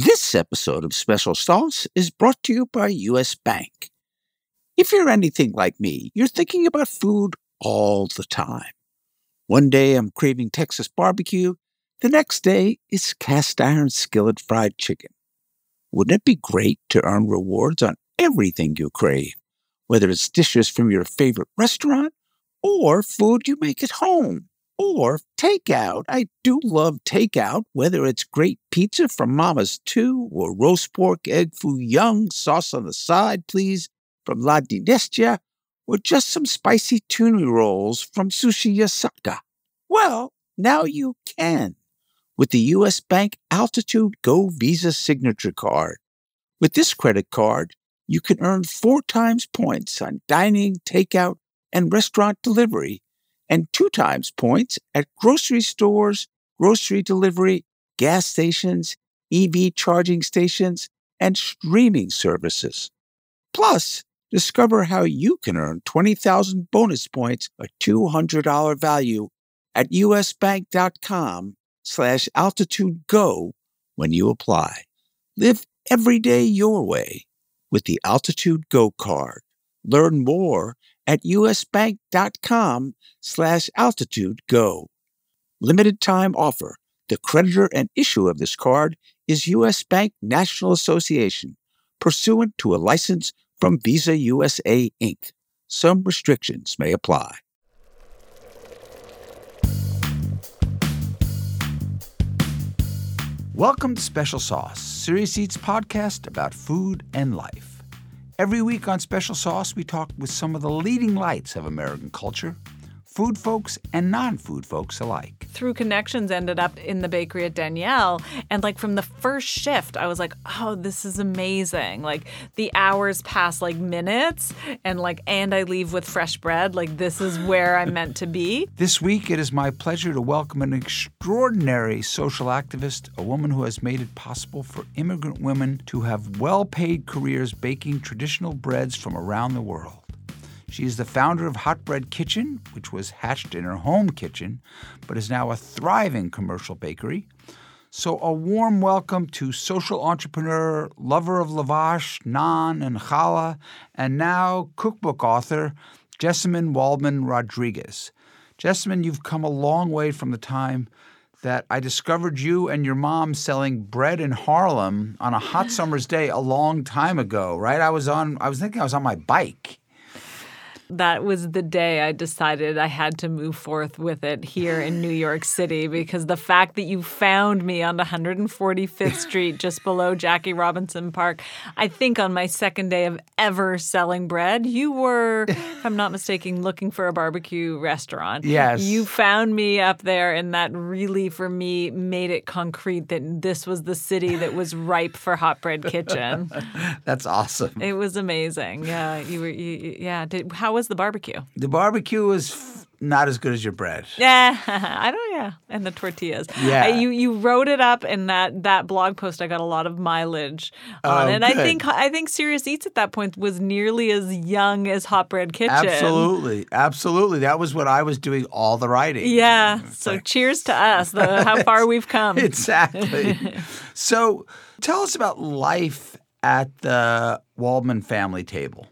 This episode of Special Sauce is brought to you by US Bank. If you're anything like me, you're thinking about food all the time. One day I'm craving Texas barbecue, the next day it's cast iron skillet fried chicken. Wouldn't it be great to earn rewards on everything you crave, whether it's dishes from your favorite restaurant or food you make at home or takeout? I do love takeout, whether it's great pizza from Mama's Too or roast pork, egg foo young, sauce on the side, please, from La Dinastia, or just some spicy tuna rolls from Sushi Yasaka. Well, now you can with the U.S. Bank Altitude Go Visa Signature Card. With this credit card, you can earn four times points on dining, takeout, and restaurant delivery, and two times points at grocery stores, grocery delivery, gas stations, EV charging stations, and streaming services. Plus, discover how you can earn 20,000 bonus points, a $200 value, at usbank.com slash altitude go when you apply. Live every day your way with the Altitude Go card. Learn more at usbank.com slash altitude go. Limited time offer. The creditor and issuer of this card is U.S. Bank National Association, pursuant to a license from Visa USA Inc. Some restrictions may apply. Welcome to Special Sauce, Serious Eats podcast about food and life. Every week on Special Sauce, we talk with some of the leading lights of American culture, food folks and non food folks alike. Through connections, ended up in the bakery at Daniel. And like from the first shift, I was like, oh, this is amazing. Like the hours pass like minutes, and like, and I leave with fresh bread. Like this is where I'm meant to be. This week, it is my pleasure to welcome an extraordinary social activist, a woman who has made it possible for immigrant women to have well paid careers baking traditional breads from around the world. She is the founder of Hot Bread Kitchen, which was hatched in her home kitchen, but is now a thriving commercial bakery. So, a warm welcome to social entrepreneur, lover of lavash, naan, and challah, and now cookbook author, Jessamyn Waldman Rodriguez. Jessamyn, you've come a long way from the time that I discovered you and your mom selling bread in Harlem on a hot summer's day a long time ago, right? I was on I was thinking I was on my bike that was the day I decided I had to move forth with it here in New York City because the fact that you found me on 145th Street just below Jackie Robinson Park, I think on my second day of ever selling bread, you were, if I'm not mistaken, looking for a barbecue restaurant. Yes. You found me up there, and that really, for me, made it concrete that this was the city that was ripe for Hot Bread Kitchen. That's awesome. It was amazing. Yeah. You were, you, yeah. Did, how was the barbecue? The barbecue was f- not as good as your bread. Yeah, I don't. Yeah, and the tortillas. Yeah, I, you you wrote it up in that that blog post. I got a lot of mileage on, oh, and good. I think I think Serious Eats at that point was nearly as young as Hot Bread Kitchen. Absolutely, absolutely. That was what I was doing all the writing. Yeah. So like, cheers to us. The, how far we've come. Exactly. so tell us about life at the Waldman family table.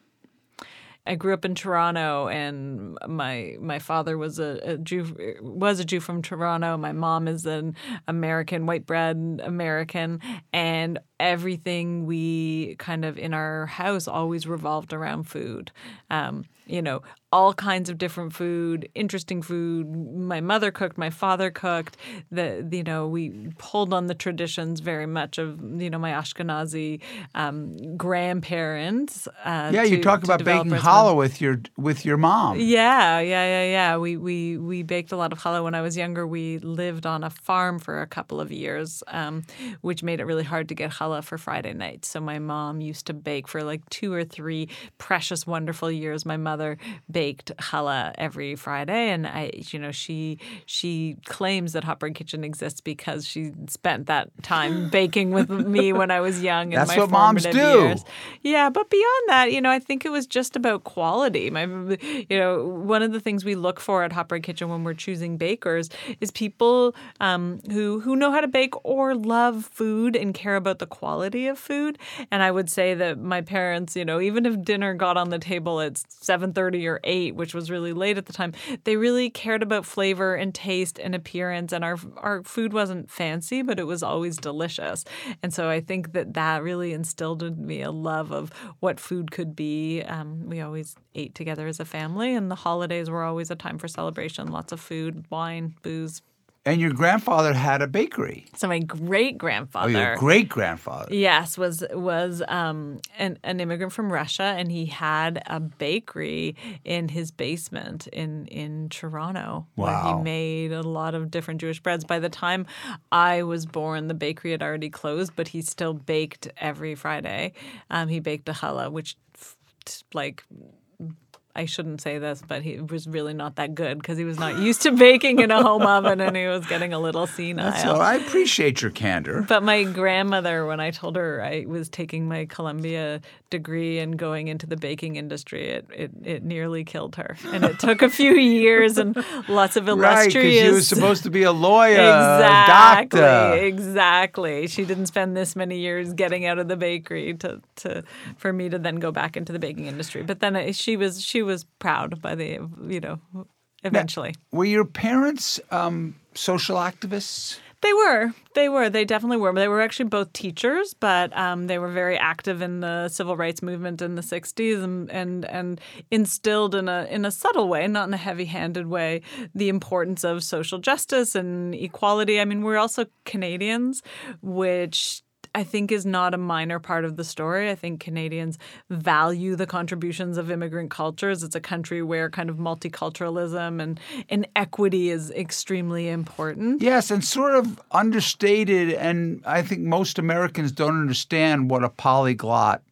I grew up in Toronto, and my my father was a, a, Jew was a Jew from Toronto. My mom is an American, white bread American, and everything we kind of in our house always revolved around food. Um, you know, all kinds of different food, interesting food. My mother cooked, my father cooked. The you know we pulled on the traditions very much of you know my Ashkenazi um, grandparents. Uh, yeah, you to, talk to about baking challah with your with your mom. Yeah, yeah, yeah, yeah. We we we baked a lot of challah when I was younger. We lived on a farm for a couple of years, um, which made it really hard to get challah for Friday night. So my mom used to bake for like two or three precious, wonderful years. My mother baked challah every Friday, and I, you know, she she claims that Hot Bread Kitchen exists because she spent that time baking with me when I was young. That's my what moms do. Years. Yeah, but beyond that, you know, I think it was just about quality. My, you know, one of the things we look for at Hot Bread Kitchen when we're choosing bakers is people um, who who know how to bake or love food and care about the quality of food. And I would say that my parents, you know, even if dinner got on the table at seven thirty or eight, which was really late at the time, they really cared about flavor and taste and appearance. And our our food wasn't fancy, but it was always delicious. And so I think that that really instilled in me a love of what food could be. Um, we always ate together as a family, and the holidays were always a time for celebration. Lots of food, wine, booze. And your grandfather had a bakery. So my great grandfather, Oh, your great grandfather. Yes, was was um, an, an immigrant from Russia, and he had a bakery in his basement in in Toronto, where Wow. he made a lot of different Jewish breads. By the time I was born, the bakery had already closed, but he still baked every Friday. Um, he baked a challah, which like. I shouldn't say this, but he was really not that good because he was not used to baking in a home oven and he was getting a little senile. So I appreciate your candor. But my grandmother, when I told her I was taking my Columbia degree and going into the baking industry, it, it, it nearly killed her. And it took a few years and lots of illustrious. Right, because you were supposed to be a lawyer, exactly, a doctor. exactly. She didn't spend this many years getting out of the bakery to, to for me to then go back into the baking industry. But then she was she was proud by the you know eventually. Were your parents um, social activists? They were. They were. They definitely were. They were actually both teachers, but um, they were very active in the civil rights movement in the '60s, and, and and instilled in a in a subtle way, not in a heavy-handed way, the importance of social justice and equality. I mean, we're also Canadians, which I think is not a minor part of the story. I think Canadians value the contributions of immigrant cultures. It's a country where kind of multiculturalism and, and equity is extremely important. Yes, and sort of understated, and I think most Americans don't understand what a polyglot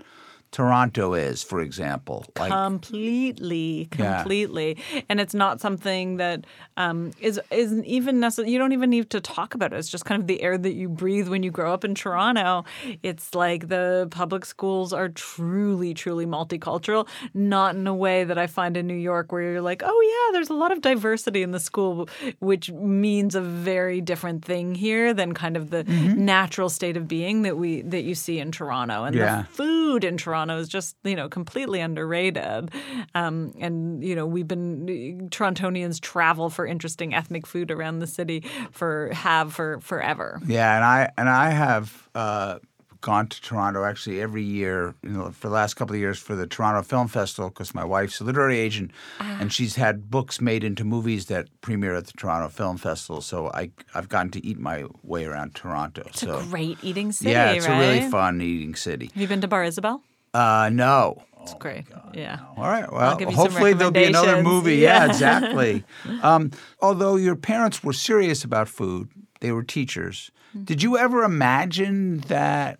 Toronto is, for example. Like, completely, Yeah. completely, and it's not something that um, is isn't even necessary. You don't even need to talk about it. It's just kind of the air that you breathe when you grow up in Toronto. It's like the public schools are truly, truly multicultural, not in a way that I find in New York, where you're like, oh yeah, there's a lot of diversity in the school, which means a very different thing here than kind of the Mm-hmm. natural state of being that we that you see in Toronto. And Yeah. the food in Toronto is just you know completely underrated. Um, and you know we've been Torontonians travel for interesting ethnic food around the city for have for forever. yeah, and I and I have uh, gone to Toronto actually every year you know, for the last couple of years for the Toronto Film Festival because my wife's a literary agent Ah. and she's had books made into movies that premiere at the Toronto Film Festival. So I I've gotten to eat my way around Toronto. It's so a great eating city, yeah, it's right? a really fun eating city. Have you been to Bar Isabel? Uh, no. It's great. yeah. All right. Well, give you some hopefully there'll be another movie. Yeah, Yeah. exactly. um, although your parents were serious about food, they were teachers. Mm-hmm. Did you ever imagine that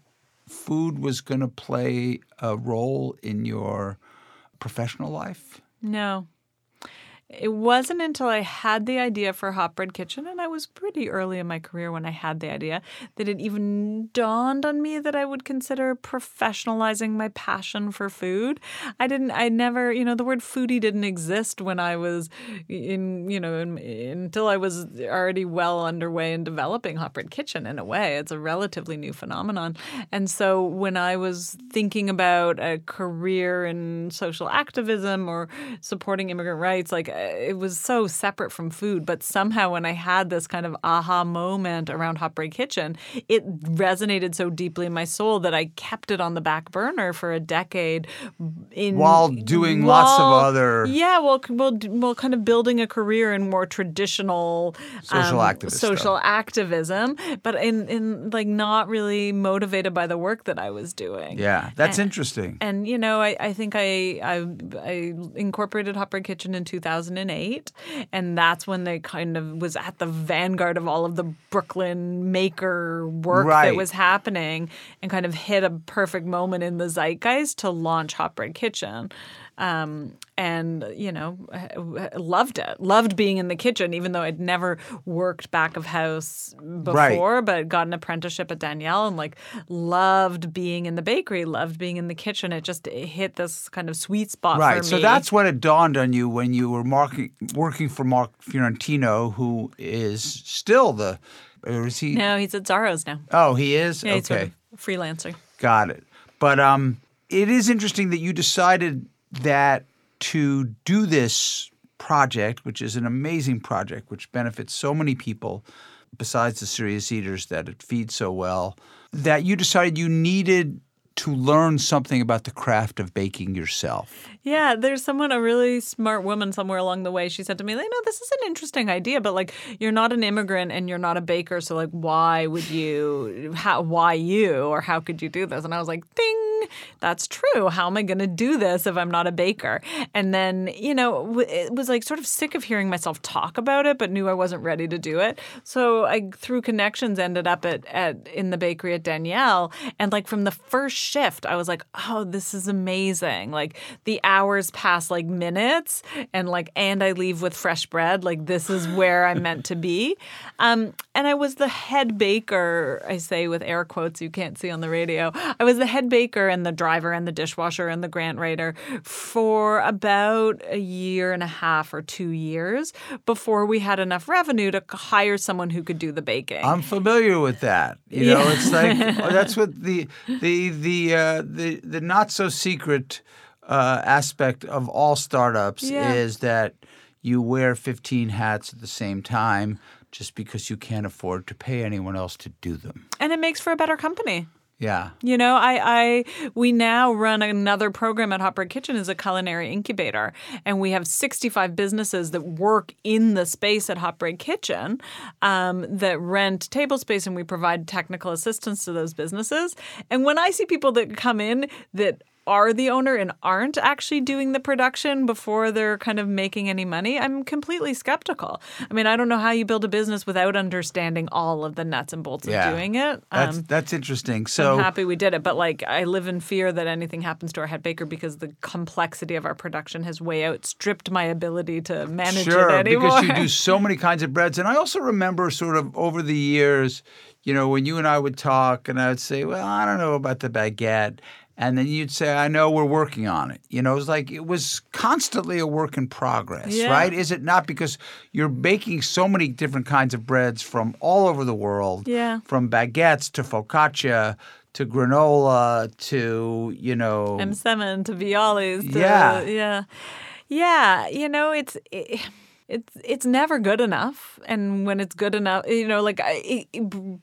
food was going to play a role in your professional life? No. It wasn't until I had the idea for Hot Bread Kitchen, and I was pretty early in my career when I had the idea, that it even dawned on me that I would consider professionalizing my passion for food. I didn't, I never, you know, the word foodie didn't exist when I was in, you know, in, until I was already well underway in developing Hot Bread Kitchen in a way. It's a relatively new phenomenon. And so when I was thinking about a career in social activism or supporting immigrant rights, like it was so separate from food. But somehow when I had this kind of aha moment around Hot Bread Kitchen, it resonated so deeply in my soul that I kept it on the back burner for a decade. In While doing lots of other- yeah, well, well, well, kind of building a career in more traditional Social um, activist social stuff. activism, but in in like not really motivated by the work that I was doing. Yeah, that's interesting. And you know, I, I think I, I I incorporated Hot Bread Kitchen in 2008, and that's when they kind of was at the vanguard of all of the Brooklyn maker work Right. that was happening, and kind of hit a perfect moment in the zeitgeist to launch Hot Bread Kitchen. Um, and you know loved it. Loved being in the kitchen, even though I'd never worked back of house before, Right. but got an apprenticeship at Daniel and like loved being in the bakery, loved being in the kitchen. It just it hit this kind of sweet spot for Right. me. So that's when it dawned on you when you were marking, working for Mark Fiorentino, who is still the. Or is he? no, he's at Zaro's now. Oh, he is. Yeah, he's sort okay, of freelancer. got it. But um, it is interesting that you decided that to do this project, which is an amazing project, which benefits so many people, besides the serious eaters that it feeds so well, that you decided you needed to learn something about the craft of baking yourself. Yeah, there's someone, a really smart woman somewhere along the way. She said to me, you know, this is an interesting idea, but like, you're not an immigrant and you're not a baker. So, like, why would you, how, why you, or how could you do this? And I was like, ding, that's true. How am I going to do this if I'm not a baker? And then, you know, it was like sort of sick of hearing myself talk about it, but knew I wasn't ready to do it. So I, through connections, ended up at, at in the bakery at Daniel. And like from the first shift, I was like, oh, this is amazing. Like the hours pass like minutes, and like, and I leave with fresh bread. Like this is where I'm meant to be. Um, and I was the head baker. I say with air quotes, you can't see on the radio. I was the head baker and the driver and the dishwasher and the grant writer for about a year and a half or two years before we had enough revenue to hire someone who could do the baking. I'm familiar with that. You know, Yeah. it's like oh, that's what the the the uh, the the not so secret uh, aspect of all startups Yeah. is that you wear 15 hats at the same time just because you can't afford to pay anyone else to do them. and it makes for a better company. Yeah. You know, I, I we now run another program at Hot Kitchen as a culinary incubator, and we have 65 businesses that work in the space at Hot Kitchen um, that rent table space, and we provide technical assistance to those businesses. And when I see people that come in that are the owner and aren't actually doing the production before they're kind of making any money, I'm completely skeptical. I mean, I don't know how you build a business without understanding all of the nuts and bolts Yeah. of doing it. That's Um, that's interesting. So I'm happy we did it, but like I live in fear that anything happens to our head baker because the complexity of our production has way outstripped my ability to manage sure, it anymore. because you do so many kinds of breads. And I also remember sort of over the years, you know, when you and I would talk and I would say, well, I don't know about the baguette. And then you'd say, I know we're working on it. You know, it's like it was constantly a work in progress, Yeah. right? Is it not? Because you're baking so many different kinds of breads from all over the world. Yeah. From baguettes to focaccia to granola to, you know. m'smen to bialys. To, Yeah. yeah, yeah. You know, it's. It, it's it's never good enough, and when it's good enough, you know, like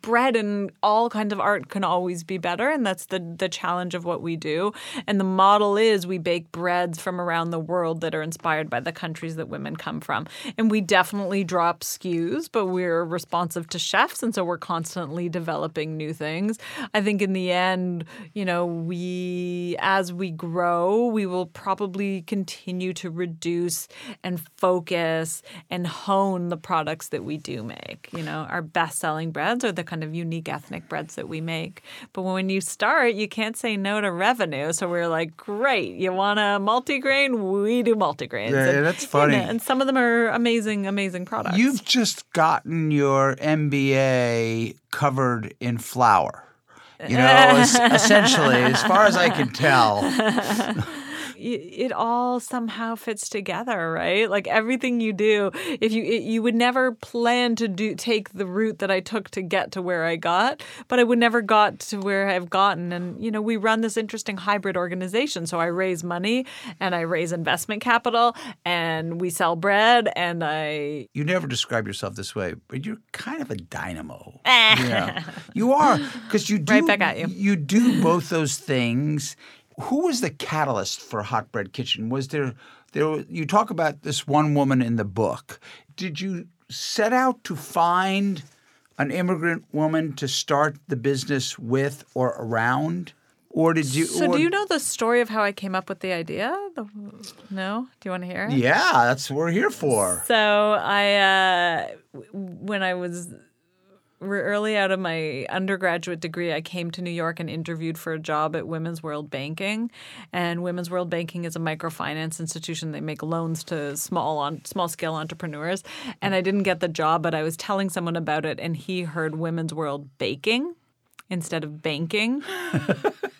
bread and all kinds of art can always be better, and that's the the challenge of what we do. And the model is we bake breads from around the world that are inspired by the countries that women come from, and we definitely drop SKUs, but we're responsive to chefs, and so we're constantly developing new things. I think in the end, you know, we as we grow, we will probably continue to reduce and focus and hone the products that we do make. You know, our best selling breads are the kind of unique ethnic breads that we make. But when you start, you can't say no to revenue. So we're like, great, you want a multigrain? We do multigrains. Yeah, and, that's you know, funny. and some of them are amazing, amazing products. You've just gotten your MBA covered in flour. You know, essentially, as far as I can tell. it all somehow fits together, right? Like everything you do, if you it, you would never plan to do take the route that I took to get to where I got, but I would never got to where I've gotten. And you know, we run this interesting hybrid organization. So I raise money and I raise investment capital and we sell bread and I You never describe yourself this way, but you're kind of a dynamo. yeah, you are because you do. Right back at you. You do both those things. Who was the catalyst for Hot Bread Kitchen? Was there there? You talk about this one woman in the book. Did you set out to find an immigrant woman to start the business with or around, or did you? So or- do you know the story of how I came up with the idea? The, no? Do you want to hear it? Yeah, that's what we're here for. So I, uh, when I was early out of my undergraduate degree, I came to New York and interviewed for a job at Women's World Banking. And Women's World Banking is a microfinance institution. They make loans to small on small scale entrepreneurs. And I didn't get the job, but I was telling someone about it, and he heard Women's World Baking instead of banking.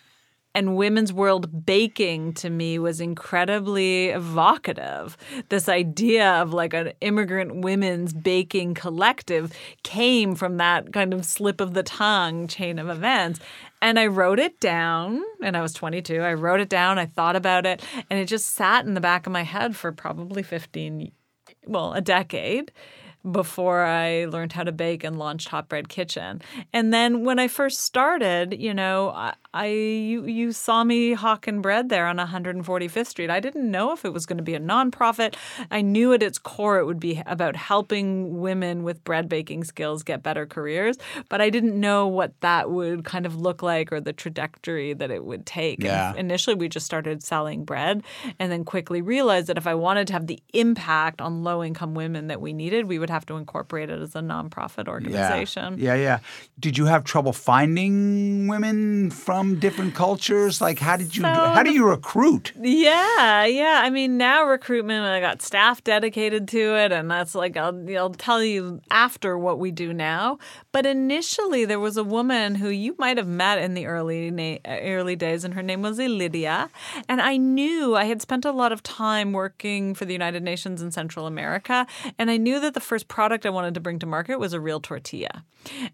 and women's world baking to me was incredibly evocative. This idea of like an immigrant women's baking collective came from that kind of slip of the tongue chain of events. And I wrote it down, and I was 22. I wrote it down, I thought about it, and it just sat in the back of my head for probably 15, well, a decade before I learned how to bake and launched Hot Bread Kitchen. And then when I first started, you know, I, you you saw me hawking bread there on 145th Street. I didn't know if it was going to be a nonprofit. I knew at its core it would be about helping women with bread baking skills get better careers, but I didn't know what that would kind of look like or the trajectory that it would take. Yeah. And initially we just started selling bread and then quickly realized that if I wanted to have the impact on low income women that we needed, we would have to incorporate it as a nonprofit organization. Yeah, yeah. yeah. Did you have trouble finding women from different cultures? Like, how did you? So, how do you recruit? Yeah, yeah. I mean, now recruitment, I got staff dedicated to it, and that's like I'll, I'll tell you after what we do now. But initially, there was a woman who you might have met in the early na- early days, and her name was Lydia. And I knew I had spent a lot of time working for the United Nations in Central America, and I knew that the first product I wanted to bring to market was a real tortilla.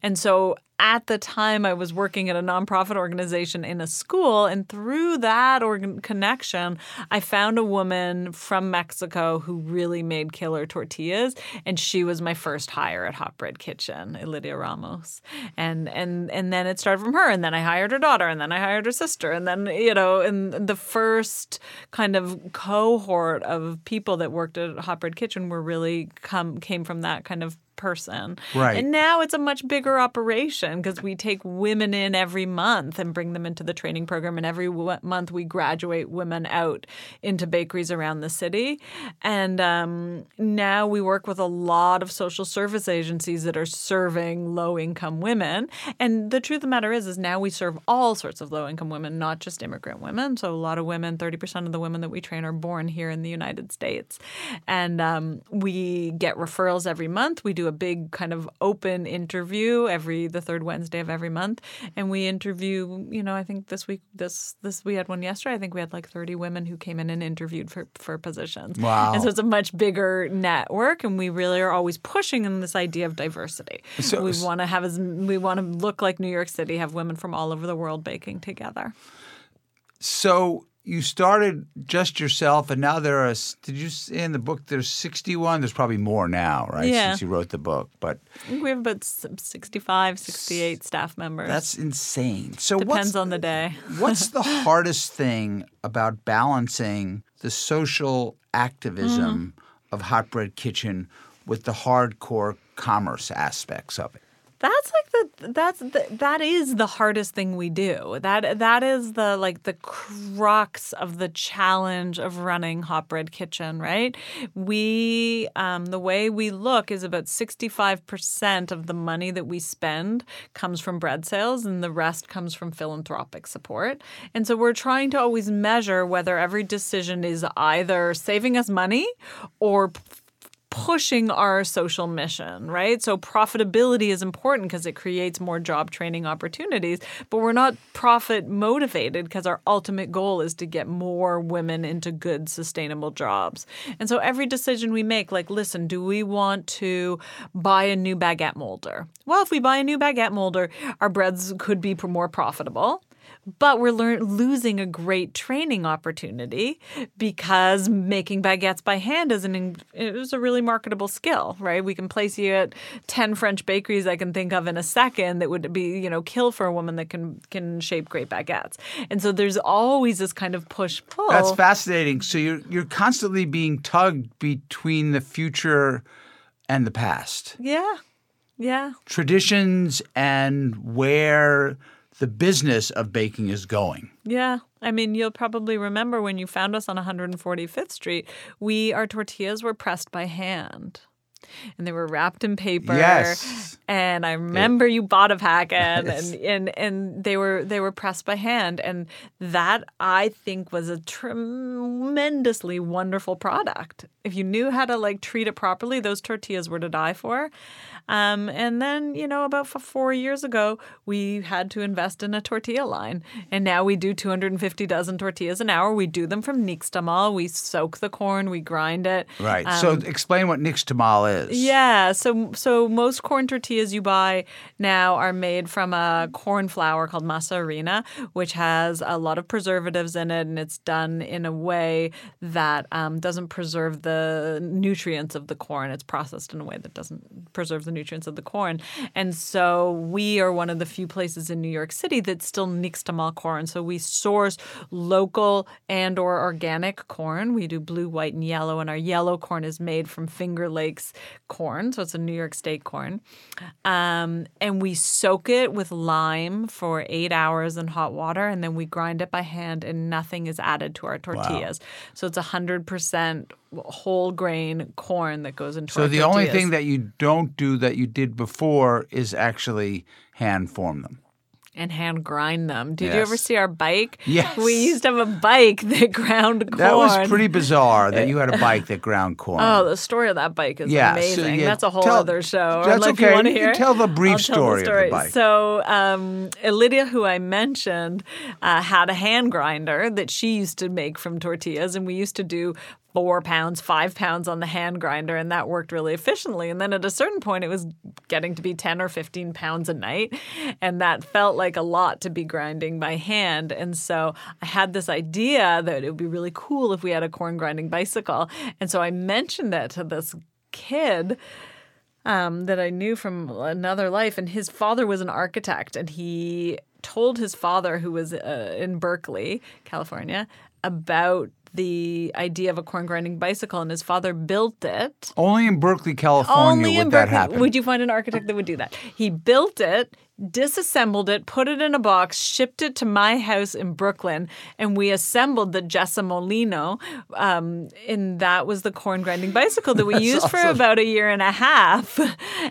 And so at the time I was working at a nonprofit organization in a school, and through that connection, I found a woman from Mexico who really made killer tortillas, and she was my first hire at Hot Bread Kitchen, Lydia Ramos, and and and then it started from her, and then I hired her daughter, and then I hired her sister, and then you know, and the first kind of cohort of people that worked at Hot Bread Kitchen were really come came from that kind of person. Right. And now it's a much bigger operation because we take women in every month and bring them into the training program. And every w- month we graduate women out into bakeries around the city. And um, now we work with a lot of social service agencies that are serving low income women. And the truth of the matter is, is now we serve all sorts of low income women, not just immigrant women. So a lot of women, 30% of the women that we train are born here in the United States. And um, we get referrals every month. We do a big kind of open interview every the third Wednesday of every month, and we interview. You know, I think this week this this we had one yesterday. I think we had like thirty women who came in and interviewed for for positions. Wow! And so it's a much bigger network, and we really are always pushing in this idea of diversity. So, we want to have as we want to look like New York City, have women from all over the world baking together. So you started just yourself, and now there are. Did you say in the book there's 61? There's probably more now, right? Yeah. Since you wrote the book, but we have about 65, 68 staff members. That's insane. So depends on the day. what's the hardest thing about balancing the social activism mm. of Hot Bread Kitchen with the hardcore commerce aspects of it? That's like the that's the, that is the hardest thing we do. That that is the like the crux of the challenge of running Hot Bread Kitchen, right? We um, the way we look is about sixty five percent of the money that we spend comes from bread sales, and the rest comes from philanthropic support. And so we're trying to always measure whether every decision is either saving us money or pushing our social mission, right? So profitability is important because it creates more job training opportunities, but we're not profit motivated because our ultimate goal is to get more women into good sustainable jobs. And so every decision we make like listen, do we want to buy a new baguette molder? Well, if we buy a new baguette molder, our breads could be more profitable but we're lear- losing a great training opportunity because making baguettes by hand is an is a really marketable skill, right? We can place you at ten French bakeries I can think of in a second that would be you know kill for a woman that can can shape great baguettes, and so there's always this kind of push pull. That's fascinating. So you're you're constantly being tugged between the future and the past. Yeah, yeah. Traditions and where the business of baking is going. Yeah. I mean, you'll probably remember when you found us on 145th Street, we our tortillas were pressed by hand. and they were wrapped in paper. Yes. And I remember you bought a packet and, and and they were they were pressed by hand. And that I think was a tremendously wonderful product. If you knew how to like treat it properly, those tortillas were to die for. Um, and then, you know, about four years ago, we had to invest in a tortilla line. And now we do 250 dozen tortillas an hour. We do them from Nixtamal. We soak the corn, we grind it. Right. so explain what nixtamal is. Um, Yeah, so so most corn tortillas you buy now are made from a corn flour called masa harina, which has a lot of preservatives in it, and it's done in a way that um, doesn't preserve the nutrients of the corn. It's processed in a way that doesn't preserve the nutrients of the corn, and so we are one of the few places in New York City that still nixtamal corn. So we source local and or organic corn. We do blue, white, and yellow, and our yellow corn is made from Finger Lakes corn, so it's a New York State corn. Um, and we soak it with lime for eight hours in hot water, and then we grind it by hand, and nothing is added to our tortillas. So it's hundred percent whole grain corn that goes into So the only thing that you don't do that you did before is actually hand form them. and hand grind them. Did you ever see our bike? Yes. We used to have a bike that ground corn. That was pretty bizarre that you had a bike that ground corn. Oh, the story of that bike is Yeah, so amazing. yeah, that's a whole tell- other show. that's okay. You, want to You hear tell the brief I'll tell story of the bike. So, um, Lydia, who I mentioned, uh, had a hand grinder that she used to make from tortillas, and we used to do four pounds, five pounds on the hand grinder, and that worked really efficiently. And then at a certain point, it was getting to be 10 or 15 pounds a night. And that felt like a lot to be grinding by hand. And so I had this idea that it would be really cool if we had a corn grinding bicycle. And so I mentioned that to this kid um, that I knew from another life, and his father was an architect, and he told his father, who was uh, in Berkeley, California, about the idea of a corn grinding bicycle, and his father built it. Only in Berkeley, California Only would in that Berkeley happen. would you find an architect that would do that. He built it, disassembled it, put it in a box, shipped it to my house in Brooklyn, and we assembled the Jessa Molino. Um, and that was the corn grinding bicycle that we used for about a year and a half.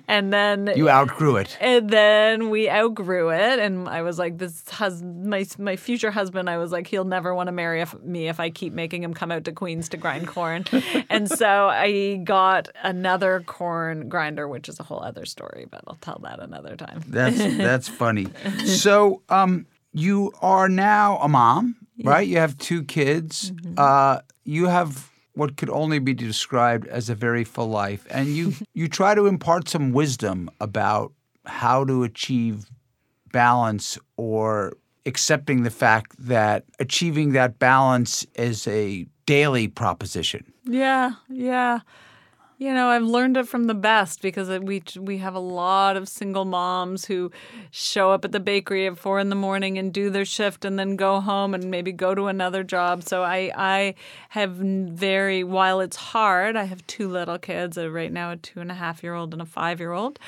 And then you outgrew it. and then we outgrew it, and I was like, "This hus- my my future husband." I was like, "He'll never want to marry me if I keep making him come out to Queens to grind corn." and so I got another corn grinder, which is a whole other story, but I'll tell that another time. That's that's funny. So, um, you are now a mom, right? You have two kids. Mm-hmm. Uh, you have what could only be described as a very full life, and you you try to impart some wisdom about how to achieve balance or accepting the fact that achieving that balance is a daily proposition. Yeah, yeah. You know, I've learned it from the best because we we have a lot of single moms who show up at the bakery at four in the morning and do their shift and then go home and maybe go to another job. So I I have very while it's hard. I have two little kids uh, right now, a two and a half year old and a five year old.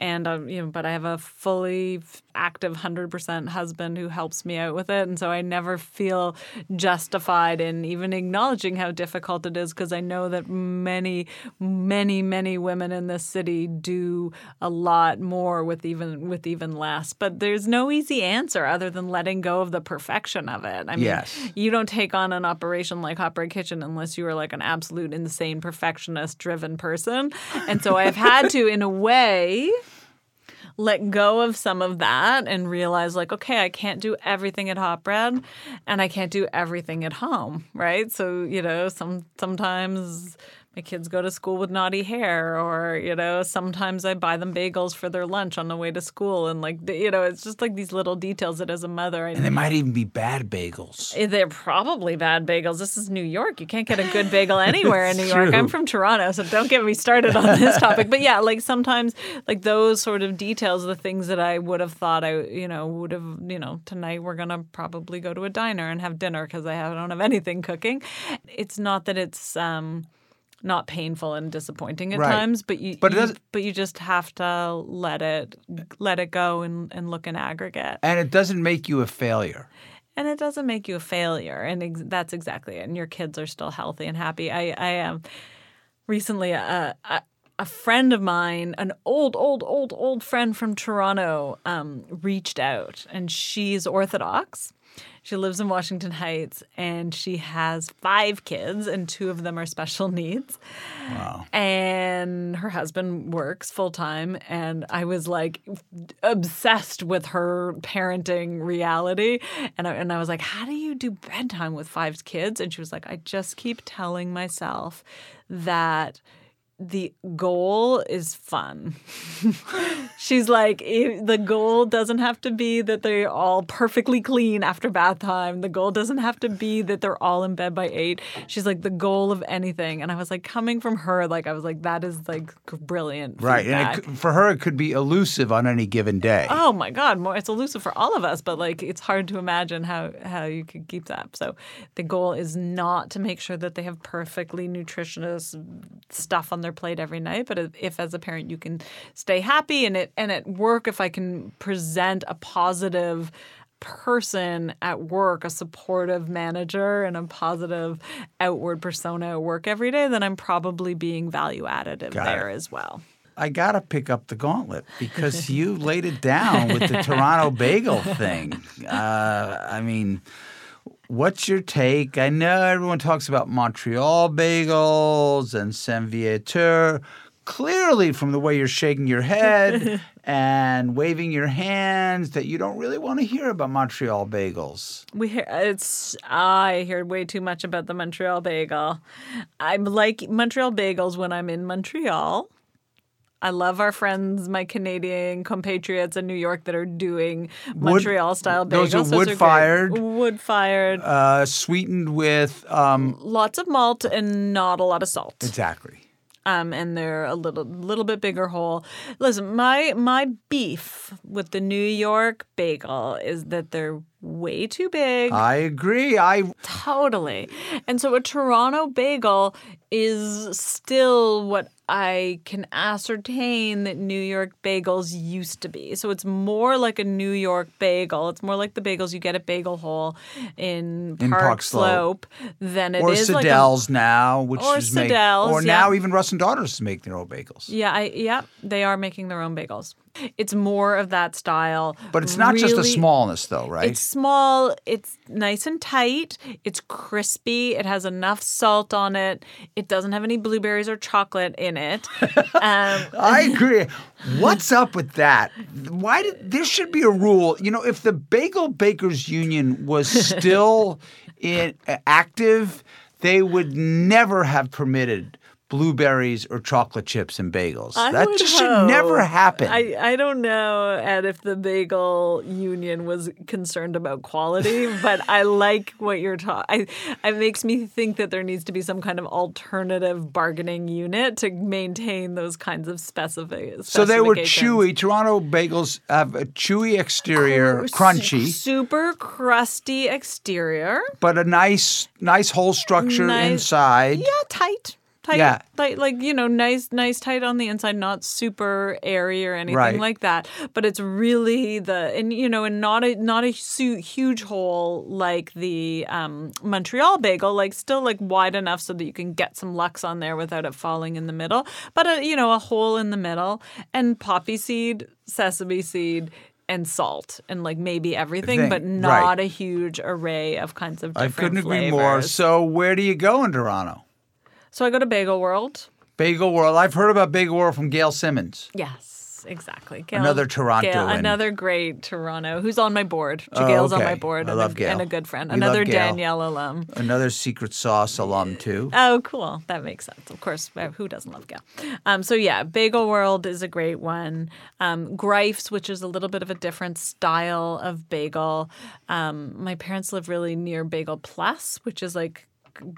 And um, you know, but I have a fully active hundred percent husband who helps me out with it, and so I never feel justified in even acknowledging how difficult it is because I know that many, many, many women in this city do a lot more with even with even less. But there's no easy answer other than letting go of the perfection of it. I mean, Yes. you don't take on an operation like Hot Bread Kitchen unless you are like an absolute insane perfectionist driven person. And so I've had to, in a way, let go of some of that and realize like okay i can't do everything at hot bread and i can't do everything at home right? So you know some sometimes my kids go to school with knotty hair or you know sometimes i buy them bagels for their lunch on the way to school and like you know it's just like these little details that as a mother I And they might even be bad bagels. Eh, They're probably bad bagels. This is New York. You can't get a good bagel anywhere in New York. true. I'm from Toronto, so don't get me started on this topic. But yeah, like sometimes like those sort of details, the things that I would have thought I, you know, would have, you know, tonight we're gonna probably go to a diner and have dinner because I, I don't have anything cooking. It's not that it's um not painful and disappointing at Right. times, but you, But it you- but you just have to let it let it go and, and look in aggregate. And it doesn't make you a failure. and it doesn't make you a failure and ex- that's exactly it and your kids are still healthy and happy i i um recently uh, I, a friend of mine, an old, old, old, old friend from Toronto, um, reached out, and she's Orthodox. She lives in Washington Heights and she has five kids, and two of them are special needs. Wow. And her husband works full time. And I was like obsessed with her parenting reality. And I, and I was like, How do you do bedtime with five kids? And she was like, I just keep telling myself that the goal is fun. She's like, the goal doesn't have to be that they're all perfectly clean after bath time. The goal doesn't have to be that they're all in bed by eight. She's like, the goal of anything. And I was like, coming from her, like, I was like, that is like brilliant. Right. feedback. And it, for her, it could be elusive on any given day. Oh my God, more it's elusive for all of us, but like it's hard to imagine how how you could keep that. So the goal is not to make sure that they have perfectly nutritious stuff on their plate every night, but if, if as a parent you can stay happy and it and at work if I can present a positive person at work, a supportive manager and a positive outward persona at work every day, then I'm probably being value additive Got there it. as well. I got to pick up the gauntlet because you laid it down with the Toronto bagel thing. Uh, I mean, what's your take? I know everyone talks about Montreal bagels and Saint Viateur. Clearly, from the way you're shaking your head and waving your hands, that you don't really want to hear about Montreal bagels. We hear it's I hear way too much about the Montreal bagel. I'm like Montreal bagels when I'm in Montreal. I love our friends, my Canadian compatriots in New York that are doing Montreal style bagels. those are wood-fired. Wood fired. Uh, sweetened with um, Lots of malt and not a lot of salt. exactly. um, and they're a little little bit bigger hole. Listen, my my beef with the New York bagel is that they're way too big. I agree. I Totally. And so a Toronto bagel is still what I can ascertain that New York bagels used to be. So it's more like a New York bagel. It's more like the bagels you get at Bagel Hole in Park, In Park Slope. Slope than it or is like a- now, which Or is make, Sidell's, or yeah. now even Russ and Daughters make their own bagels. Yeah, I yeah, they are making their own bagels. It's more of that style. But it's not just the smallness, though, right? It's small, it's nice and tight, it's crispy, it has enough salt on it. It doesn't have any blueberries or chocolate in it. um, I agree. What's up with that? Why did there should be a rule? You know, if the Bagel Bakers Union was still in active, they would never have permitted blueberries or chocolate chips and bagels. I that just should never happen. I, I don't know, Ed, if the bagel union was concerned about quality, but I like what you're talking. It makes me think that there needs to be some kind of alternative bargaining unit to maintain those kinds of specific. so they were chewy. Toronto bagels have a chewy exterior, crunchy, super crusty exterior. but a nice, nice hole structure Nice- inside. Yeah, tight. Tight, Yeah. tight, like you know, nice, nice, tight on the inside, not super airy or anything Right. like that. But it's really the and you know, and not a not a su- huge hole like the um, Montreal bagel, like still like wide enough so that you can get some lox on there without it falling in the middle. But a, you know, a hole in the middle and poppy seed, sesame seed. And salt and like maybe everything, Thing, but right. not a huge array of kinds of I couldn't agree more. So where do you go in Toronto? So I go to Bagel World. Bagel World. I've heard about Bagel World from Gail Simmons. Yes, exactly. Gail, Another Toronto. Gail, another great Toronto who's on my board. Oh, Gail's on my board. I and love a, Gail. And a good friend. We Another. Daniel alum. Another secret sauce alum too. Oh, cool. That makes sense. Of course, uh, who doesn't love Gail? Um, so yeah, Bagel World is a great one. Um, Gryfe's, which is a little bit of a different style of bagel. Um, my parents live really near Bagel Plus, which is like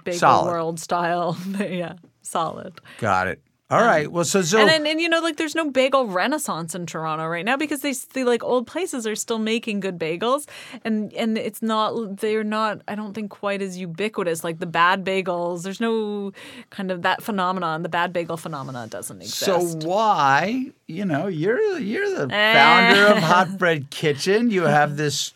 Bagel Solid. World style. yeah, solid. Got it. All um, right. Well, so so And, and and you know, like there's no bagel renaissance in Toronto right now because they the like old places are still making good bagels, and and it's not they're not I don't think quite as ubiquitous like the bad bagels. There's no kind of that phenomenon. The bad bagel phenomenon doesn't exist. so why? You know, you're you're the eh. founder of Hot Bread Kitchen. You have this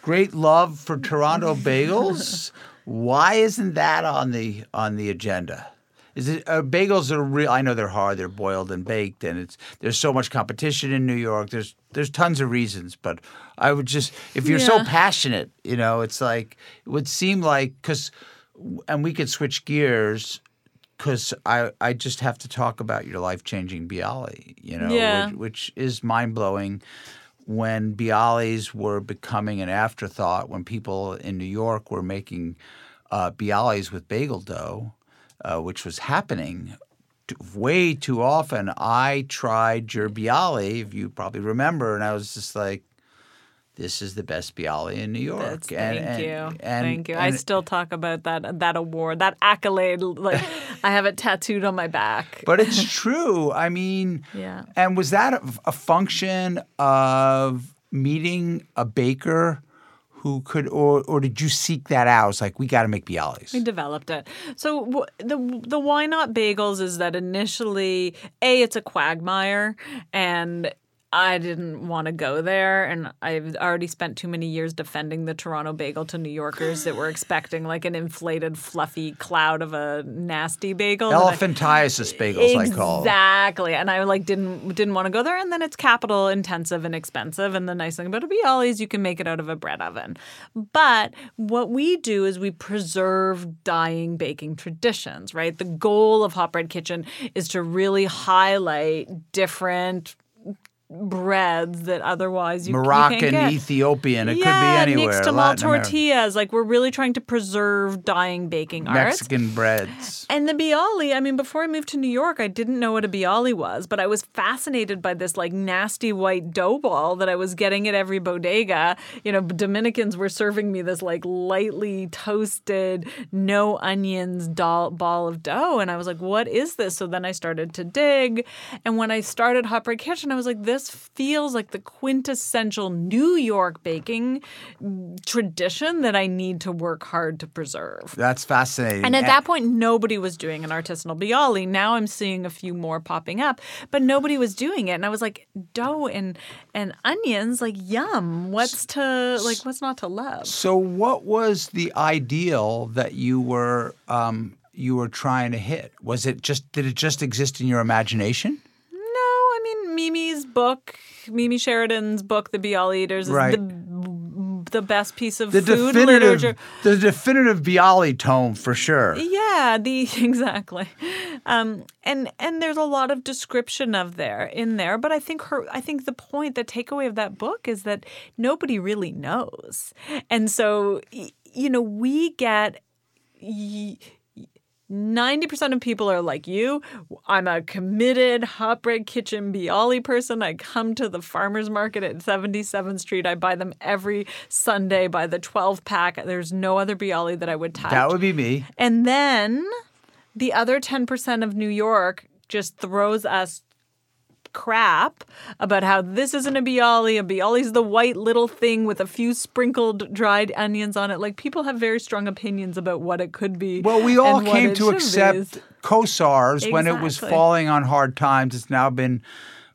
great love for Toronto bagels. Why isn't that on the on the agenda? Is it uh, bagels are real? I know they're hard. They're boiled and baked, and it's there's so much competition in New York. There's there's tons of reasons, but I would just if you're so passionate, you know, it's like it would seem like because, and we could switch gears because I I just have to talk about your life changing Bialy, you know, Yeah. which, which is mind blowing. When Bialys were becoming an afterthought, when people in New York were making uh, Bialys with bagel dough, uh, which was happening way too often, I tried your Bialy, if you probably remember, and I was just like, "This is the best Bialy in New York." That's, And- thank and- you, and- thank you. I still talk about that that award, that accolade. Like I have it tattooed on my back. But it's true. I mean, Yeah. And was that a, a function of meeting a baker who could, or or did you seek that out? It's like we got to make bialys. We developed it. So w- the the why not bagels is that initially, a it's a quagmire, and I didn't want to go there, and I've already spent too many years defending the Toronto bagel to New Yorkers that were expecting like an inflated, fluffy cloud of a nasty bagel. Elephantiasis bagels, I call them. Exactly. And I like didn't didn't want to go there. And then it's capital intensive and expensive. And the nice thing about a Bialy is you can make it out of a bread oven. But what we do is we preserve dying baking traditions, right? The goal of Hot Bread Kitchen is to really highlight different breads that otherwise you, you Moroccan, can't get. Ethiopian, it yeah, could be anywhere. Nixtamal America, tortillas. Like we're really trying to preserve dying baking arts. Mexican breads. And the bialy, I mean, before I moved to New York, I didn't know what a bialy was, but I was fascinated by this like nasty white dough ball that I was getting at every bodega. You know, Dominicans were serving me this like lightly toasted, no onions doll, ball of dough. And I was like, what is this? So then I started to dig. And when I started Hot Bread Kitchen, I was like, this feels like the quintessential New York baking tradition that I need to work hard to preserve. That's fascinating. And at that point, nobody was doing an artisanal bialy. Now I'm seeing a few more popping up, but nobody was doing it. And I was like, dough and and onions, like yum. What's to like? What's not to love? So, what was the ideal that you were um, you were trying to hit? Was it just did it just exist in your imagination? No, I mean Mimi's book, Mimi Sheraton's book, The Bialy Eaters, is Right. the the best piece of The food definitive, literature. the definitive Bialy tome for sure. Yeah, the exactly, um, and and there's a lot of description of there in there. But I think her, I think the point, the takeaway of that book is that nobody really knows, and so you know we get. Y- 90% of people are like you. I'm a committed hot bread kitchen Bialy person. I come to the farmer's market at 77th Street. I buy them every Sunday by the 12 pack. There's no other Bialy that I would touch. That would be me. And then the other 10% of New York just throws us crap about how this isn't a bialy. A bialy's the white little thing with a few sprinkled dried onions on it. Like people have very strong opinions about what it could be. Well, we all came to accept Kossar's when it was falling on hard times. It's now been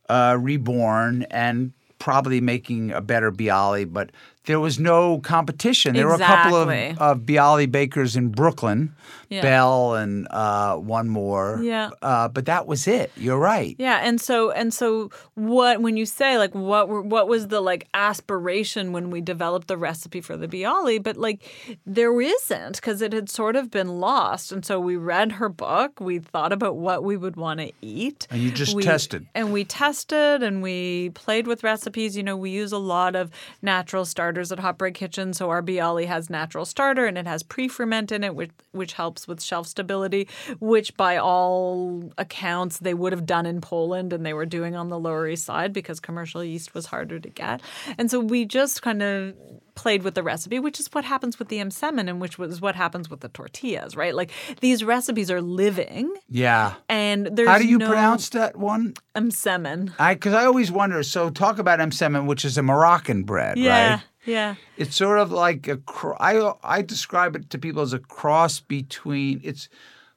uh, reborn and probably making a better Bialy, but there was no competition. There were a couple of, of Bialy bakers in Brooklyn, Yeah. Bell and uh, one more. Yeah. Uh, but that was it. You're right. Yeah, and so and so what when you say like what were what was the like aspiration when we developed the recipe for the bialy, but like there isn't because it had sort of been lost. And so we read her book, we thought about what we would want to eat. And you just We- tested. And we tested and we played with recipes. You know, we use a lot of natural starters at Hot Bread Kitchen. So our bialy has natural starter and it has pre-ferment in it, which which helps with shelf stability, which by all accounts they would have done in Poland and they were doing on the Lower East Side because commercial yeast was harder to get. And so we just kind of played with the recipe, which is what happens with the m'smen and which was what happens with the tortillas, right? Like these recipes are living Yeah. and there's How do you no pronounce that one? m'smen. I because I always wonder. So talk about m'smen, which is a Moroccan bread, Yeah, right? Yeah. It's sort of like a. I I describe it to people as a cross between. It's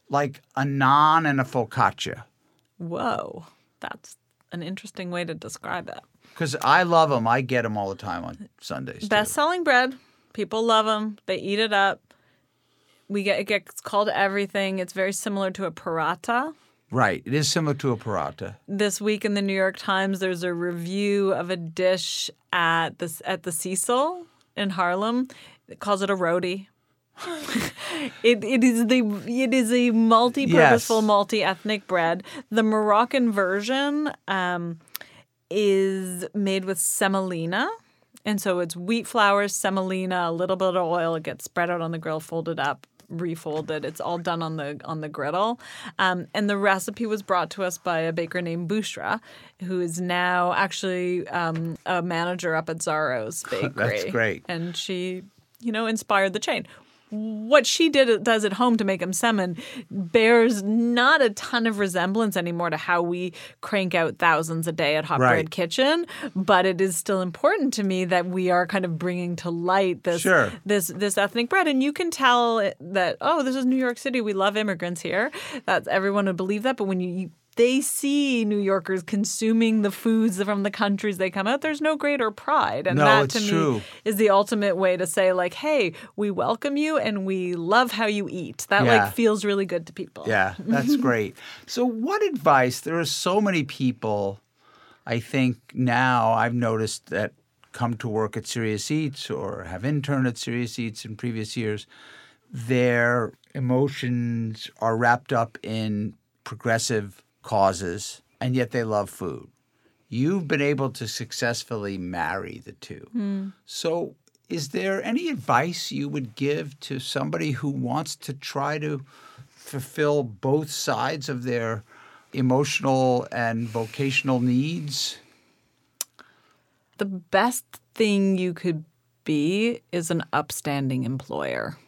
like a naan and a focaccia. Whoa, that's an interesting way to describe it. Because I love them. I get them all the time on Sundays. Best selling bread. People love them. They eat it up. we get it gets called everything. It's very similar to a paratha. Right. It is similar to a paratha. This week in the New York Times, there's a review of a dish at the at the Cecil in Harlem. It calls it a roti. it, it is the it is a multi-purposeful, Yes. multi-ethnic bread. The Moroccan version um, is made with semolina. And so it's wheat flour, semolina, a little bit of oil. It gets spread out on the grill, folded up, refolded. It's all done on the on the griddle. Um, and the recipe was brought to us by a baker named Bushra, who is now actually um, a manager up at Zaro's Bakery. That's great. And she, you know, inspired the chain what she did does at home to make them salmon bears not a ton of resemblance anymore to how we crank out thousands a day at Hot Right. Bread Kitchen, but it is still important to me that we are kind of bringing to light this Sure. this this ethnic bread, and you can tell that oh, this is New York City. We love immigrants here. That's everyone would believe that, but when you, you they see New Yorkers consuming the foods from the countries they come out. There's no greater pride, and No, that to me true. is the ultimate way to say like, "Hey, we welcome you and we love how you eat." That Yeah. like feels really good to people. Yeah, that's great. So, what advice? There are so many people, I think now I've noticed that come to work at Serious Eats or have interned at Serious Eats in previous years. Their emotions are wrapped up in progressive causes, and yet they love food. You've been able to successfully marry the two. Hmm. So, is there any advice you would give to somebody who wants to try to fulfill both sides of their emotional and vocational needs? The best thing you could be is an upstanding employer.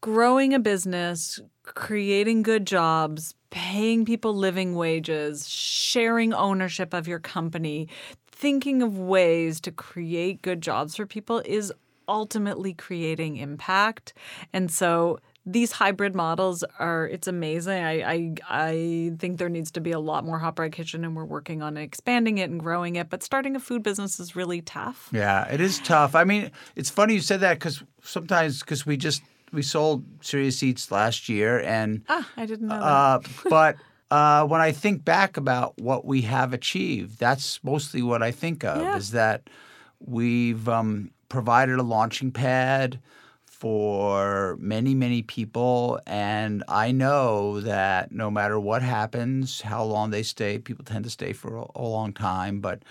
Growing a business, creating good jobs, paying people living wages, sharing ownership of your company, thinking of ways to create good jobs for people is ultimately creating impact. And so these hybrid models are it's amazing. I, I I think there needs to be a lot more hot bread kitchen and we're working on expanding it and growing it. But starting a food business is really tough. Yeah, it is tough. I mean, it's funny you said that because sometimes because we just we sold Serious Eats last year, and Ah, I didn't know that. uh, but uh, when I think back about what we have achieved, that's mostly what I think of Yeah. is that we've um, provided a launching pad for many, many people. And I know that no matter what happens, how long they stay, people tend to stay for a, a long time, but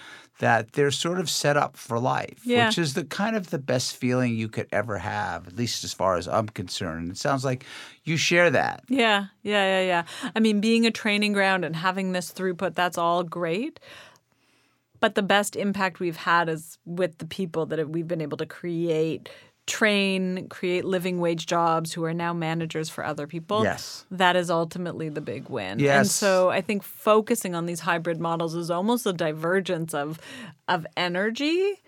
that they're sort of set up for life, Yeah. which is the kind of the best feeling you could ever have, at least as far as I'm concerned. It sounds like you share that. Yeah, yeah, yeah, yeah. I mean, being a training ground and having this throughput, that's all great. But the best impact we've had is with the people that we've been able to create, train, create living wage jobs who are now managers for other people. Yes. That is ultimately the big win. Yes. And so I think focusing on these hybrid models is almost a divergence of of energy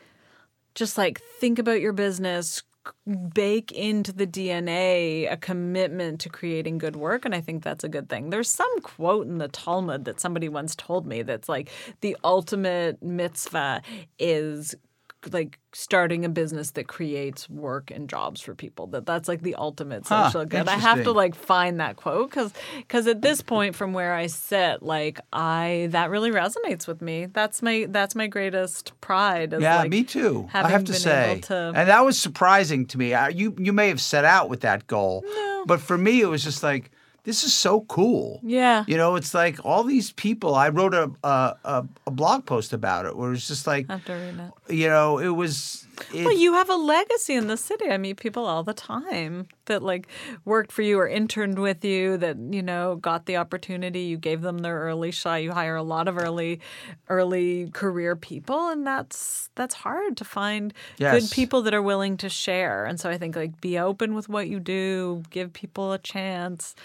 just like think about your business bake into the DNA a commitment to creating good work and I think that's a good thing. There's some quote in the Talmud that somebody once told me that's like the ultimate mitzvah is like starting a business that creates work and jobs for people that that's like the ultimate Huh, social good i have to like find that quote because because at this point from where i sit like i that really resonates with me that's my that's my greatest pride Yeah, like me too. I have to say, to- and that was surprising to me. I, you you may have set out with that goal, but for me, it was just like this is so cool. yeah You know, it's like all these people. I wrote a a, a, blog post about it where it's just like, I have to read it. you know, it was. It, Well, you have a legacy in the city. I meet people all the time that like worked for you or interned with you that you know got the opportunity. You gave them their early shot. You hire a lot of early, early career people, and that's that's hard to find Yes. good people that are willing to share. And so I think like be open with what you do, give people a chance,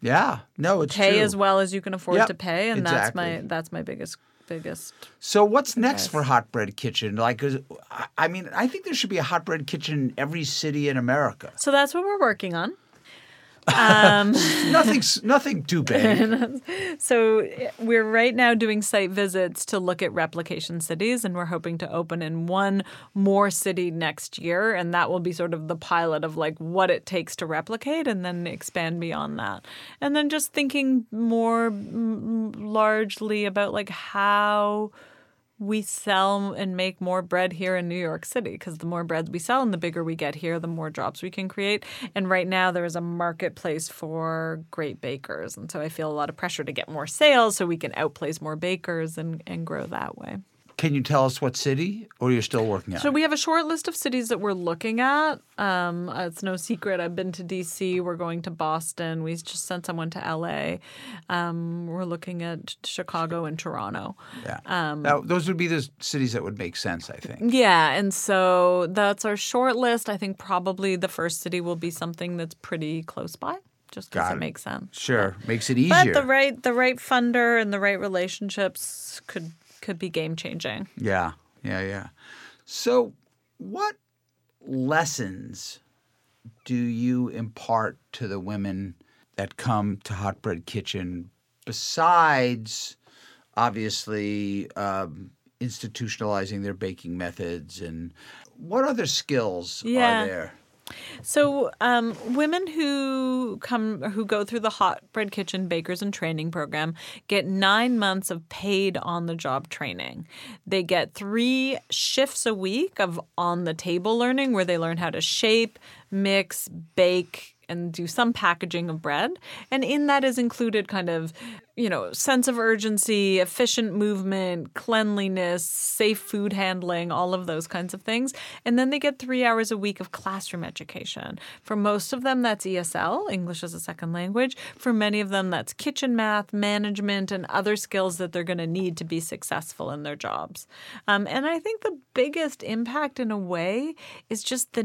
yeah, no, it's pay true. as well as you can afford Yep, to pay, and that's my that's my biggest biggest So what's next for Hot Bread Kitchen? Like, I mean, I think there should be a Hot Bread Kitchen in every city in America. So that's what we're working on. Um, Nothing's nothing too big. so we're right now doing site visits to look at replication cities, and we're hoping to open in one more city next year, and that will be sort of the pilot of like what it takes to replicate, and then expand beyond that, and then just thinking more largely about like how we sell and make more bread here in New York City because the more bread we sell and the bigger we get here, the more jobs we can create. And right now, there is a marketplace for great bakers. And so I feel a lot of pressure to get more sales so we can outplace more bakers and, and grow that way. Can you tell us what city, or you're still working on? So it? we have a short list of cities that we're looking at. Um, uh, it's no secret. I've been to D.C. We're going to Boston. We just sent someone to L.A. Um, we're looking at Chicago and Toronto. Yeah. Um, now, those would be the cities that would make sense, I think. Yeah, and so that's our short list. I think probably the first city will be something that's pretty close by, just because it it. makes sense. Sure, makes it easier. But the right the right funder and the right relationships could could be game changing. Yeah, yeah, yeah. So, what lessons do you impart to the women that come to Hot Bread Kitchen besides obviously um, institutionalizing their baking methods and what other skills Yeah. are there? So, um, women who come who go through the Hot Bread Kitchen Bakers and Training Program get nine months of paid on the job training. They get three shifts a week of on the table learning, where they learn how to shape, mix, bake. And do some packaging of bread. And in that is included kind of, you know, sense of urgency, efficient movement, cleanliness, safe food handling, all of those kinds of things. And then they get three hours a week of classroom education. For most of them, that's ESL, English as a second language. For many of them, that's kitchen math, management, and other skills that they're going to need to be successful in their jobs. Um, and I think the biggest impact, in a way, is just the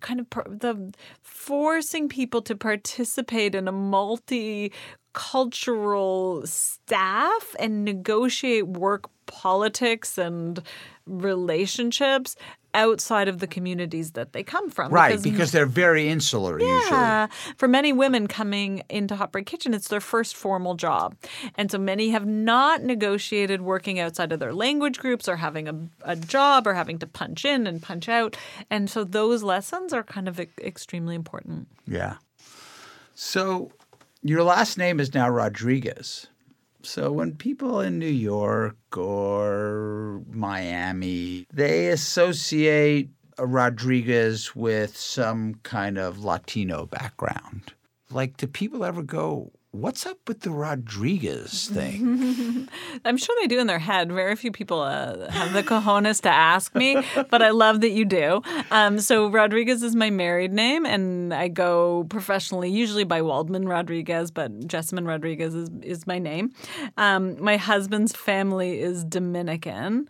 kind of the forcing people to participate in a multi cultural staff and negotiate work politics and relationships outside of the communities that they come from. Right, because they're very insular usually. yeah. For many women coming into Hot Bread Kitchen, it's their first formal job. And so many have not negotiated working outside of their language groups or having a, a job or having to punch in and punch out. And so those lessons are kind of e- extremely important. Yeah. So your last name is now Rodriguez. So when people in New York or Miami, they associate Rodriguez with some kind of Latino background. Like, do people ever go, what's up with the Rodriguez thing? I'm sure they do in their head. Very few people uh, have the cojones to ask me, but I love that you do. Um, so Rodriguez is my married name, and I go professionally usually by Waldman Rodriguez, but Jessamyn Rodriguez is, is my name. Um, my husband's family is Dominican.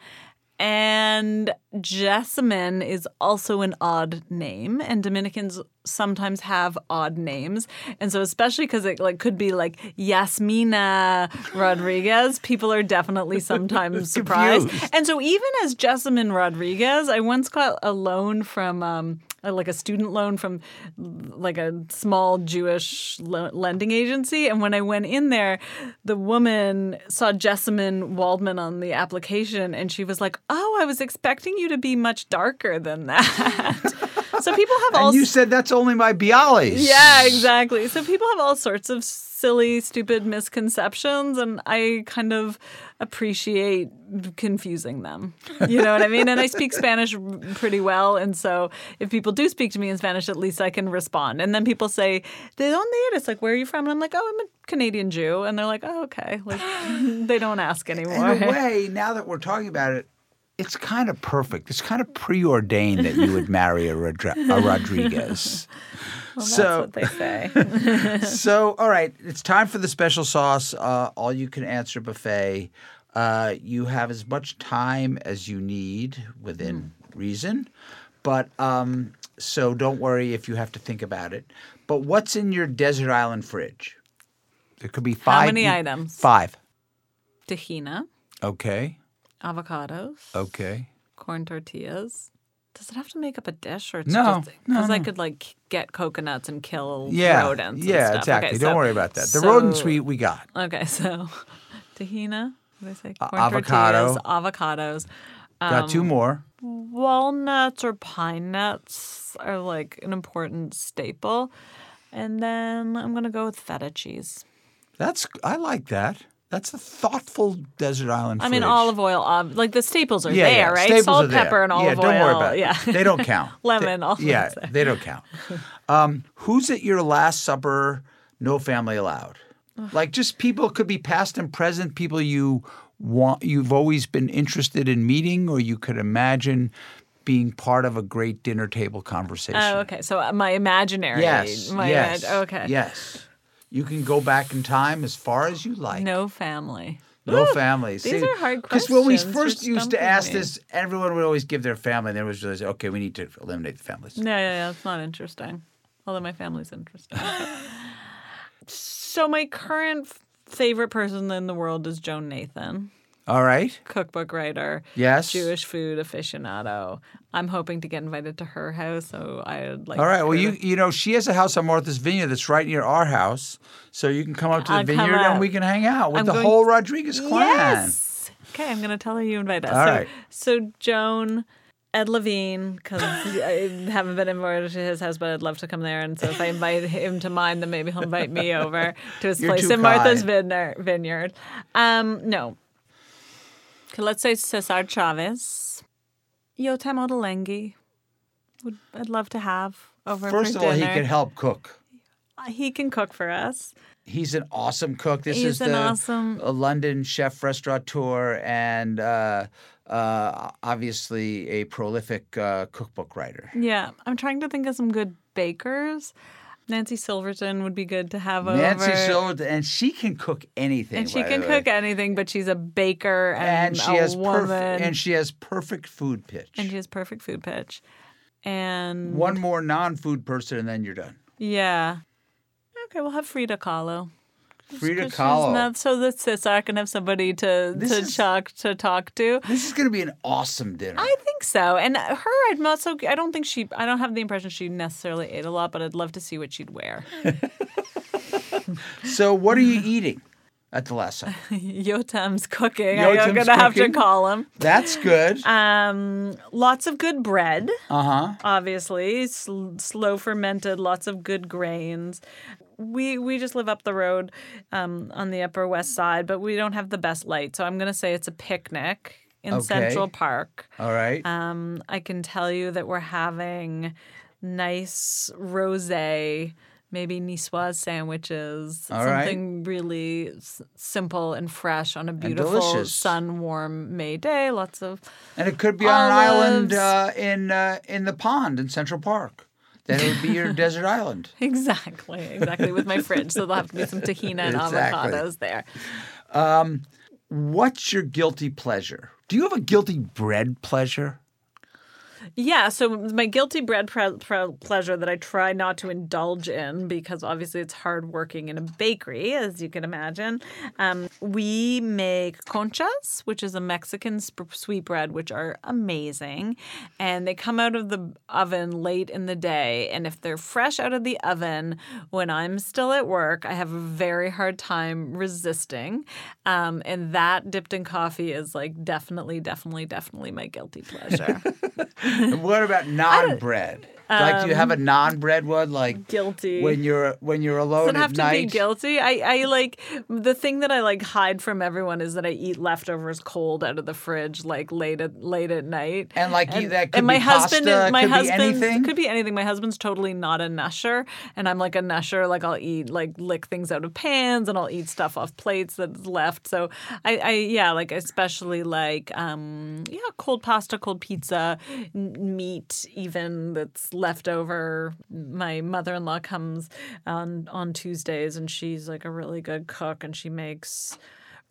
And Jessamyn is also an odd name, and Dominicans sometimes have odd names, and so especially because it like could be like Yasmina Rodriguez, people are definitely sometimes surprised. And so even as Jessamyn Rodriguez, I once got a loan from um, Uh, like a student loan from like a small Jewish lo- lending agency. And when I went in there, the woman saw Jessamyn Waldman on the application and she was like, Oh, I was expecting you to be much darker than that. so people have all and you said that's only my Bialys. yeah, exactly. So people have all sorts of silly, stupid misconceptions, and I kind of appreciate confusing them. You know what I mean? And I speak Spanish pretty well, and so if people do speak to me in Spanish, at least I can respond. And then people say, "De dónde eres?" Like, "Where are you from?" And I'm like, "Oh, I'm a Canadian Jew," and they're like, "Oh, okay." Like, they don't ask anymore. In a way, now that we're talking about it, it's kind of perfect. It's kind of preordained that you would marry a, Rodri- a Rodriguez. Well, that's so, what they say. so all right, it's time for the special sauce. Uh, all you can answer buffet. Uh, you have as much time as you need within reason, but um, so don't worry if you have to think about it. But what's in your desert island fridge? There could be five. How many items? Five. Tahina, Okay. Avocados, Okay. corn tortillas, Does it have to make up a dish or it's No, just no, because I no. could like get coconuts and kill Yeah, rodents. yeah, exactly. Okay, Don't so- worry about that. The so- rodents we we got. Okay, so tahina. What did I say? Corn avocado. tortillas, avocados. Got Um, two more. Walnuts or pine nuts are like an important staple. And then I'm gonna go with feta cheese. That's I like that. That's a thoughtful desert island. I mean, fridge. olive oil. ob- Like the staples are Yeah, there, yeah. right? Staples Salt, pepper, and olive yeah, oil. don't worry about it. Yeah, They don't count. Lemon, They- all yeah, they don't count. Um, who's at your last supper? No family allowed. Like just people could be past and present. People you want, you've always been interested in meeting, or you could imagine being part of a great dinner table conversation. Oh, okay. So uh, my imaginary. Yes. My yes. imag- okay. Yes. You can go back in time as far as you like. No family. No family. these are hard questions. Because when we first used to ask me. this, everyone would always give their family, and then it was realized, okay, we need to eliminate the families. Yeah, yeah, yeah. It's not interesting. Although my family's interesting. so my current favorite person in the world is Joan Nathan, All right. cookbook writer, Yes. Jewish food aficionado. I'm hoping to get invited to her house, so I'd like. All right. Well, you to- you know she has a house on Martha's Vineyard that's right near our house, so you can come up to the I'll vineyard and we can hang out with I'm the going- whole Rodriguez clan. Yes. Okay, I'm gonna tell her you invite us. All so, right. so Joan. Ed Levine, because I haven't been invited to his house, but I'd love to come there. And so if I invite him to mine, then maybe he'll invite me over to his You're place in Martha's kind. vineyard. Um, no. Let's say Cesar Chavez. Yotam Ottolenghi. Would I'd love to have over First of all, he can help cook. Uh, He can cook for us. He's an awesome cook. This He's is an the awesome- a London chef restaurateur and uh, uh, obviously a prolific uh, cookbook writer. Yeah, I'm trying to think of some good bakers. Nancy Silverton would be good to have a Nancy over. Silver, and she can cook anything. and she can cook anything, but she's a baker and, and she a has woman, perfect and she has perfect food pitch. and she has perfect food pitch. And One more non-food person, and then you're done. yeah, okay, we'll have Frida Kahlo. Frida Kahlo. not- so that Cesar can have somebody to This to is- talk to talk to. This is going to be an awesome dinner. I think so. And her, I'm not so. I don't think she. I don't have the impression she necessarily ate a lot, but I'd love to see what she'd wear. so, what are you eating at the last time? Yotam's cooking. I'm Yotam's gonna have to call him. That's good. Um, lots of good bread, Uh huh. obviously. Sl- slow fermented, lots of good grains. We we just live up the road um, on the Upper West Side, but we don't have the best light. So I'm gonna say it's a picnic in Okay. Central Park. All right. Um, I can tell you that we're having nice rosé, maybe niçoise sandwiches. All right. something really s- simple and fresh on a beautiful sun warm May day. Lots of and it could be on an island uh, in uh, in the pond in Central Park. Then it would be your desert island. exactly, exactly with my fridge. So there'll have to be some tahina and Exactly. avocados there. Um, what's your guilty pleasure? Do you have a guilty bread pleasure? Yeah, so my guilty bread pre- pre- pleasure that I try not to indulge in because obviously it's hard working in a bakery, as you can imagine. Um, we make conchas, which is a Mexican sp- sweetbread, which are amazing. And they come out of the oven late in the day. And if they're fresh out of the oven when I'm still at work, I have a very hard time resisting. Um, and that dipped in coffee is like definitely, definitely, definitely my guilty pleasure. And what about non-bread? Like, do you have a non-bread one? Like um, guilty. when you're when you're alone Does it have at to night. be guilty? I, I like the thing that I like hide from everyone is that I eat leftovers cold out of the fridge like late at late at night. And, like, you- that could and my be husband pasta, is my could be husband anything? could be anything. My husband's totally not a nosher, and I'm like a nosher. Like I'll eat like lick things out of pans, and I'll eat stuff off plates that's left. So I, I yeah, like especially like um yeah, cold pasta, cold pizza, n- meat even that's left over. My mother-in-law comes on on Tuesdays, and she's like a really good cook, and she makes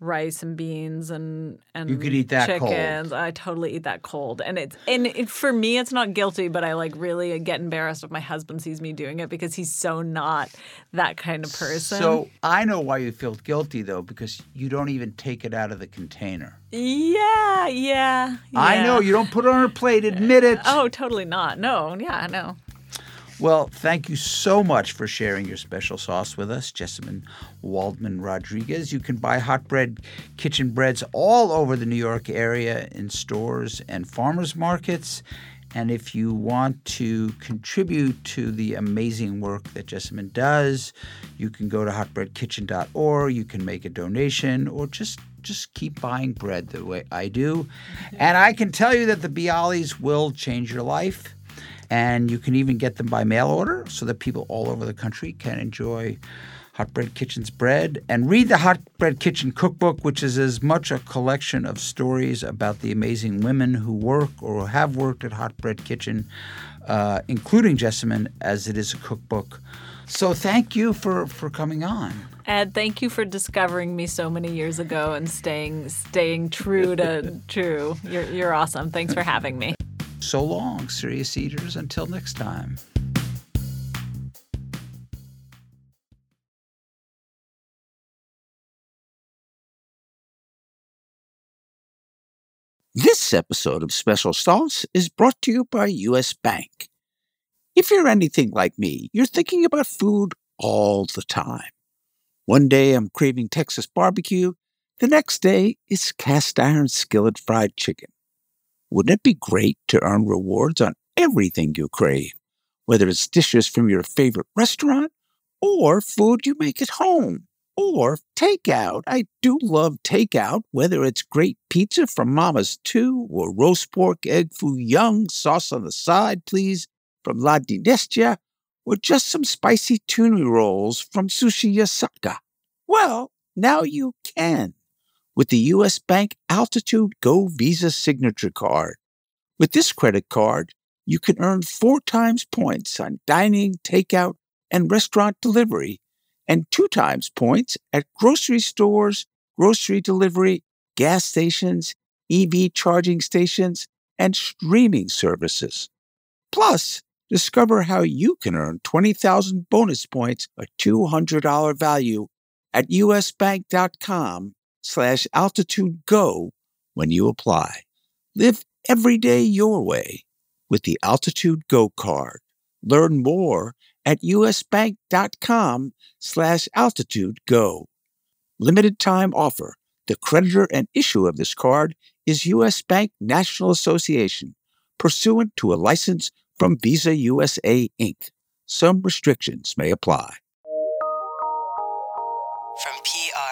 rice and beans and and You could eat that cold. chickens. I totally eat that cold, and it's and it, for me, it's not guilty, but I like really get embarrassed if my husband sees me doing it because he's so not that kind of person. So I know why you feel guilty though, because you don't even take it out of the container. yeah, yeah, I know you don't put it on a plate. Admit it. Oh, totally not. No, yeah, no. Well, thank you so much for sharing your special sauce with us, Jessamyn Waldman Rodriguez. You can buy hot bread kitchen breads all over the New York area in stores and farmers markets. And if you want to contribute to the amazing work that Jessamyn does, you can go to hotbreadkitchen.org. You can make a donation or just just keep buying bread the way I do. Mm-hmm. And I can tell you that the Bialys will change your life. And you can even get them by mail order so that people all over the country can enjoy Hot Bread Kitchen's bread. And read the Hot Bread Kitchen cookbook, which is as much a collection of stories about the amazing women who work or have worked at Hot Bread Kitchen, uh, including Jessamyn, as it is a cookbook. So thank you for, for coming on. Ed, thank you for discovering me so many years ago and staying staying true to true. You're you're awesome. Thanks for having me. So long, serious eaters. Until next time. This episode of Special Sauce is brought to you by U.S. Bank. If you're anything like me, you're thinking about food all the time. One day I'm craving Texas barbecue, the next day it's cast iron skillet fried chicken. Wouldn't it be great to earn rewards on everything you crave, whether it's dishes from your favorite restaurant or food you make at home? Or takeout. I do love takeout, whether it's great pizza from Mama's Too or roast pork, egg foo young, sauce on the side, please, from La Dinastia, or just some spicy tuna rolls from Sushi Yasaka. Well, now you can with the U.S. Bank Altitude Go Visa Signature Card. With this credit card, you can earn four times points on dining, takeout, and restaurant delivery, and two times points at grocery stores, grocery delivery, gas stations, EV charging stations, and streaming services. Plus, discover how you can earn 20,000 bonus points, a $200 value at usbank.com slash altitude go when you apply. Live every day your way with the Altitude Go card. Learn more at usbank.com slash altitude go. Limited time offer. The creditor and issuer of this card is U.S. Bank National Association, pursuant to a license from Visa USA Inc. Some restrictions may apply. From PR